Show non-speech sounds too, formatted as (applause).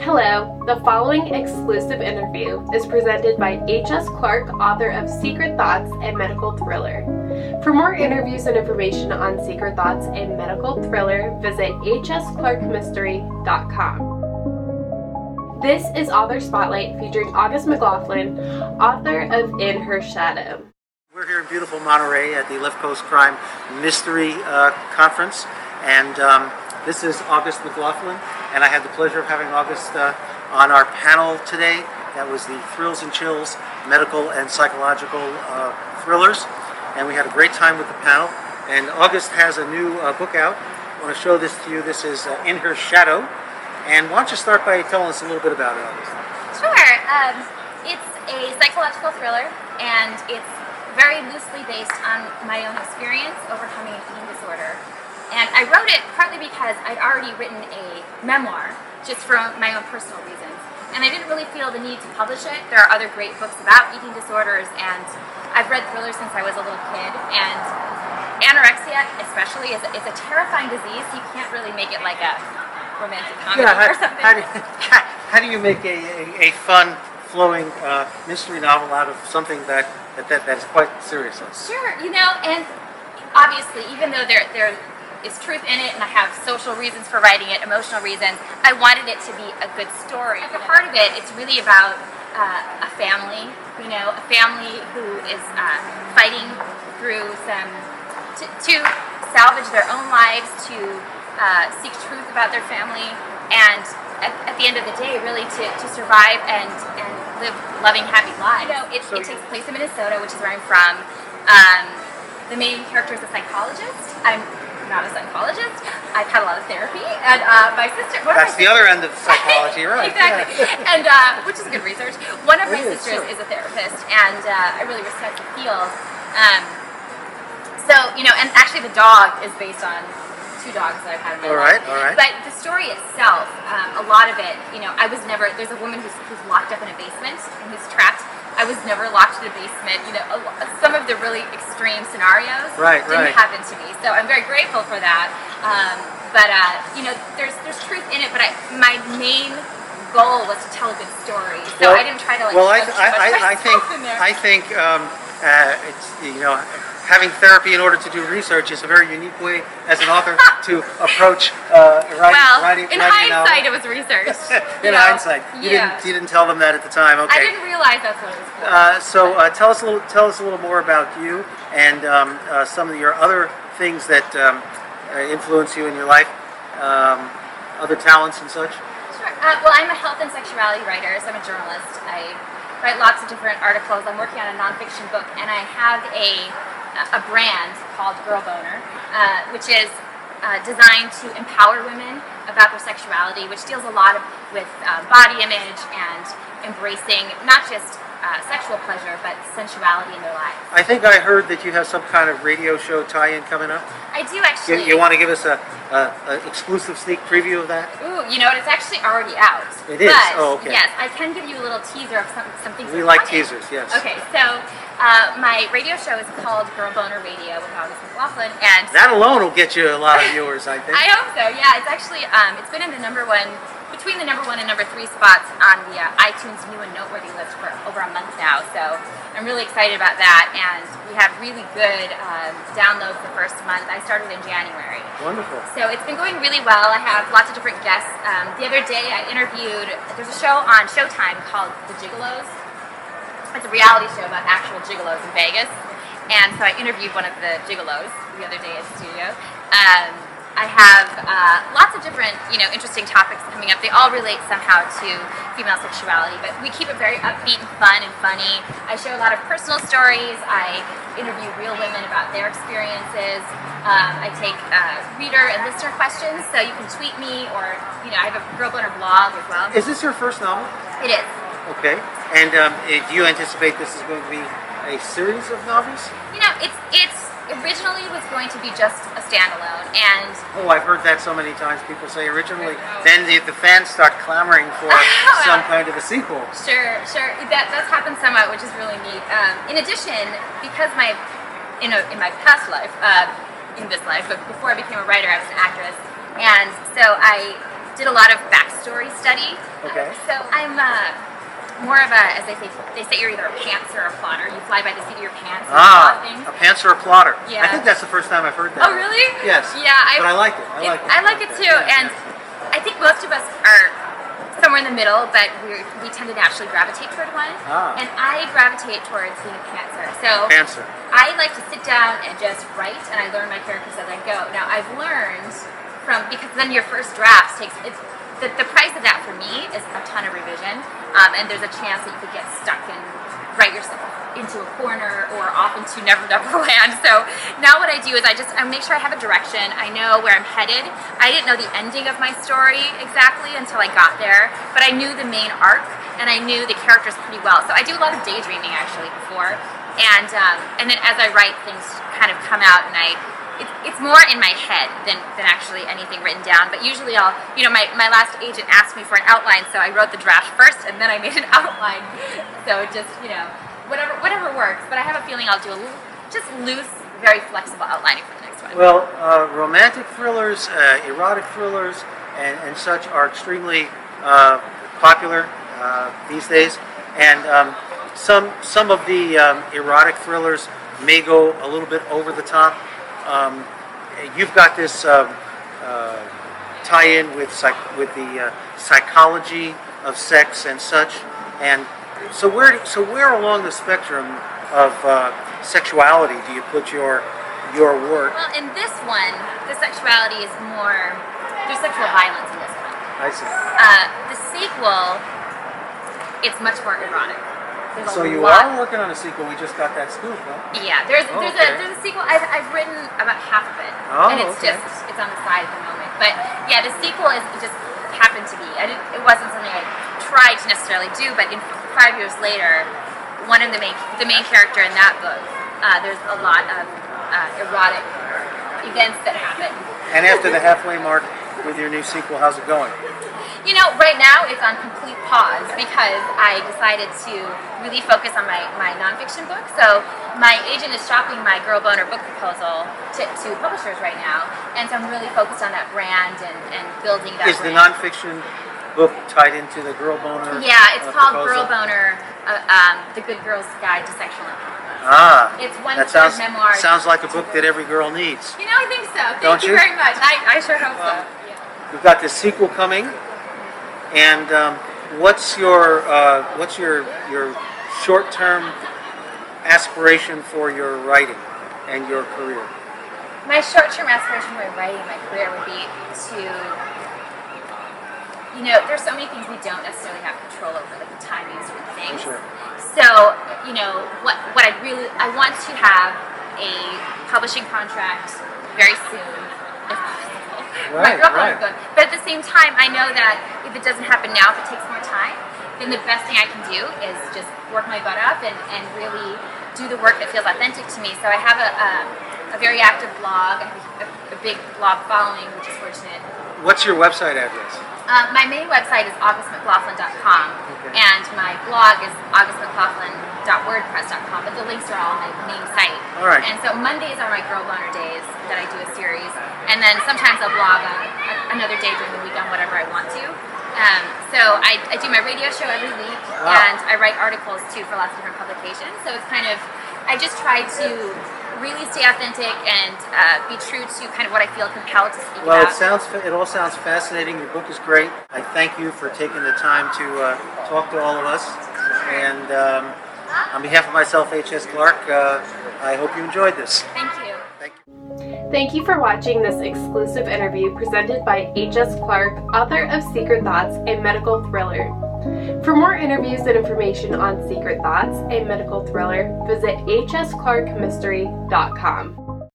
Hello, the following exclusive interview is presented by H.S. Clark, author of Secret Thoughts and Medical Thriller. For more interviews and information on Secret Thoughts and Medical Thriller, visit hsclarkmystery.com. This is Author Spotlight featuring August McLaughlin, author of In Her Shadow. We're here in beautiful Monterey at the Left Coast Crime Mystery uh, Conference, and um, this is August McLaughlin, and I had the pleasure of having August uh, on our panel today. That was the Thrills and Chills Medical and Psychological uh, Thrillers, and we had a great time with the panel. And August has a new uh, book out. I want to show this to you. This is uh, In Her Shadow. And why don't you start by telling us a little bit about it, August? Sure. Um, it's a psychological thriller, and it's very loosely based on my own experience overcoming an eating disorder. And I wrote it partly because I'd already written a memoir just for my own personal reasons. And I didn't really feel the need to publish it. There are other great books about eating disorders, and I've read thrillers since I was a little kid. And anorexia, especially, is it's a terrifying disease. You can't really make it like a romantic comedy how, or something. how, do, (laughs) how do you make a, a, a fun, flowing uh, mystery novel out of something that, that, that, that is quite serious? Sure, you know, and obviously, even though there there is truth in it, and I have social reasons for writing it, emotional reasons, I wanted it to be a good story. At the heart of it, it's really about uh, a family, you know, a family who is uh, fighting through some to, to salvage their own lives, to uh, seek truth about their family, and at, at the end of the day, really to, to survive and, and live loving, happy lives. You know, it, it takes place in Minnesota, which is where I'm from. Um, the main character is a psychologist. I'm not a psychologist. I've had a lot of therapy, and uh, my sister. one of That's my the other end of (laughs) psychology, right? exactly. And uh, which is good research. One of my It is, sisters sure. is a therapist, and uh, I really respect the field. Um, so you know, and actually, the dog is based on two dogs that I've had in my All life. right, all right. But the story itself, um, a lot of it, you know, I was never. There's a woman who's, who's locked up in a basement and who's trapped. I was never locked in a basement. You know, a, some of the really extreme scenarios Right, didn't right. happen to me. So I'm very grateful for that. Um, but uh, you know, there's there's truth in it. But I, my main goal was to tell a good story. So I didn't try to like. Well, I, I, I, I (laughs) think myself in there. I think um, uh, it's you know having therapy in order to do research is a very unique way as an author to (laughs) approach uh, writing. well, writing, in writing a novel. hindsight, it was research. (laughs) in you know? hindsight, you yeah. didn't you didn't tell them that at the time. Okay. I didn't realize that's what it was for. Uh, so uh, tell us a little tell us a little more about you and um, uh, some of your other things that um, uh, influence you in your life, um, other talents and such. Sure. Uh, well, I'm a health and sexuality writer, so I'm a journalist. I write lots of different articles. I'm working on a nonfiction book, and I have a a brand called Girl Boner, uh, which is uh, designed to empower women about their sexuality, which deals a lot of, with uh, body image and embracing not just uh, sexual pleasure, but sensuality in their lives. I think I heard that you have some kind of radio show tie-in coming up. I do actually. you want to give us a, a, a exclusive sneak preview of that? Ooh, you know what? It's actually already out. It is? But, Oh, okay. Yes, I can give you a little teaser of some, some things. We like coming. teasers, yes. Okay, so uh, my radio show is called Girl Boner Radio with August McLaughlin, and That alone will get you a lot of viewers, I think. (laughs) I hope so. Yeah, it's actually um, it's been in the number one between the number one and number three spots on the uh, iTunes new and noteworthy list for over a month now. So I'm really excited about that, and we have really good um, downloads the first month. I started in January. Wonderful. So it's been going really well. I have lots of different guests. Um, the other day I interviewed, there's a show on Showtime called The Gigolos. It's a reality show about actual gigolos in Vegas. And so I interviewed one of the gigolos the other day at the studio. Um, I have uh, lots of different, you know, interesting topics coming up. They all relate somehow to female sexuality, but we keep it very upbeat and fun and funny. I share a lot of personal stories. I interview real women about their experiences. Um, I take uh, reader and listener questions, so you can tweet me, or you know, I have a Girl Boner blog as well. Is this your first novel? It is. Okay. And um, eh, do you anticipate this is going to be a series of novels? You know, it's it's originally was going to be just a standalone, and Oh, I've heard that so many times. People say originally, then the, the fans start clamoring for (laughs) some kind of a sequel. Sure, sure. That that's happened somewhat, which is really neat. Um, in addition, because my in a, in my past life, uh, in this life, but before I became a writer, I was an actress, and so I did a lot of backstory study. Okay. So I'm uh, more of a, as they say, they say you're either a pantser or a plotter. You fly by the seat of your pants and Ah, a pantser, or a plotter. Yeah. I think that's the first time I've heard that. Oh, really? Yes. Yeah, I, But I like it. I like it. I like it too, and I think most of us are somewhere in the middle, but we we tend to naturally gravitate toward one. Ah. And I gravitate towards being a pantser. So Pantser. I like to sit down and just write, and I learn my characters as I go. Now I've learned from because then your first draft takes it's the, the price of that for me is a ton of revision, um, and there's a chance that you could get stuck and write yourself into a corner or off into Never (laughs) Never Land. So now what I do is I just I make sure I have a direction. I know where I'm headed. I didn't know the ending of my story exactly until I got there, but I knew the main arc and I knew the characters pretty well. So I do a lot of daydreaming actually before, and um, and then as I write, things kind of come out, and I it's, it's more in my head than, than actually anything written down. But usually I'll, you know, my, my last agent asked me for an outline, so I wrote the draft first and then I made an (laughs) outline. So just, you know, whatever whatever works. But I have a feeling I'll do a little, just loose, very flexible outlining for the next one. Well, uh, romantic thrillers, uh, erotic thrillers, and, and such are extremely uh, popular uh, these days. And um, some some of the um, erotic thrillers may go a little bit over the top. Um, you've got this um, uh, tie-in with psych- with the uh, psychology of sex and such. And so where so where along the spectrum of uh, sexuality do you put your your work? Well, in this one, the sexuality is more, there's sexual violence in this one. I see. Uh, the sequel, it's much more erotic. There's So a you lot are working on a sequel. We just got that scoop, huh? Yeah, there's Oh, there's okay. a there's a sequel. I've, I've written about half of it, Oh, and it's okay. just it's on the side at the moment. But yeah, the sequel is it just happened to be. I didn't, it wasn't something I tried to necessarily do, but in five years later, one of the main the main character in that book, uh, there's a lot of uh, erotic events that happen. And after the halfway mark with your new sequel, how's it going? You know, right now it's on complete pause because I decided to really focus on my, my nonfiction book. So my agent is shopping my Girl Boner book proposal to, to publishers right now. And so I'm really focused on that brand and, and building that Is the nonfiction book tied into the Girl Boner? yeah, it's uh, called proposal? Girl Boner, uh, um, The Good Girl's Guide to Sexual Empowerment. Ah, It's one that sounds memoir. sounds like a book that every girl needs. You know, I think so. Thank Don't you, you? very much. I, I sure hope so. Yeah. We've got the sequel coming, and um, what's your uh, what's your your short term aspiration for your writing and your career? My short-term aspiration for writing my career would be to, you know, there's so many things we don't necessarily have control over, like the timing of certain things. Sure. So, you know, what what I really I want to have a publishing contract very soon, possible. my girlfriend right. would go. But at the same time, I know that if it doesn't happen now, if it takes more time, then the best thing I can do is just work my butt up and, and really do the work that feels authentic to me. So I have a, a, a very active blog, I have a, a big blog following, which is fortunate. What's your website address? Um, my main website is augustmclaughlin.com. and my blog is augustmclaughlin.wordpress.com, but the links are all on my main site. All right. And so Mondays are my Girl Boner days that I do a series, and then sometimes I'll blog on another day during the week on whatever I want to. Um, so I, I do my radio show every week, Wow. and I write articles too for lots of different publications. So it's kind of, I just try to really stay authentic and uh, be true to kind of what I feel compelled to speak Well, about. Well, it sounds it all sounds fascinating. Your book is great. I thank you for taking the time to uh, talk to all of us. And um, on behalf of myself, H.S. Clark, uh, I hope you enjoyed this. Thank you. Thank you. Thank you for watching this exclusive interview presented by H.S. Clark, author of Secret Thoughts, a medical thriller. For more interviews and information on Secret Thoughts, a medical thriller, visit hsclarkmystery.com.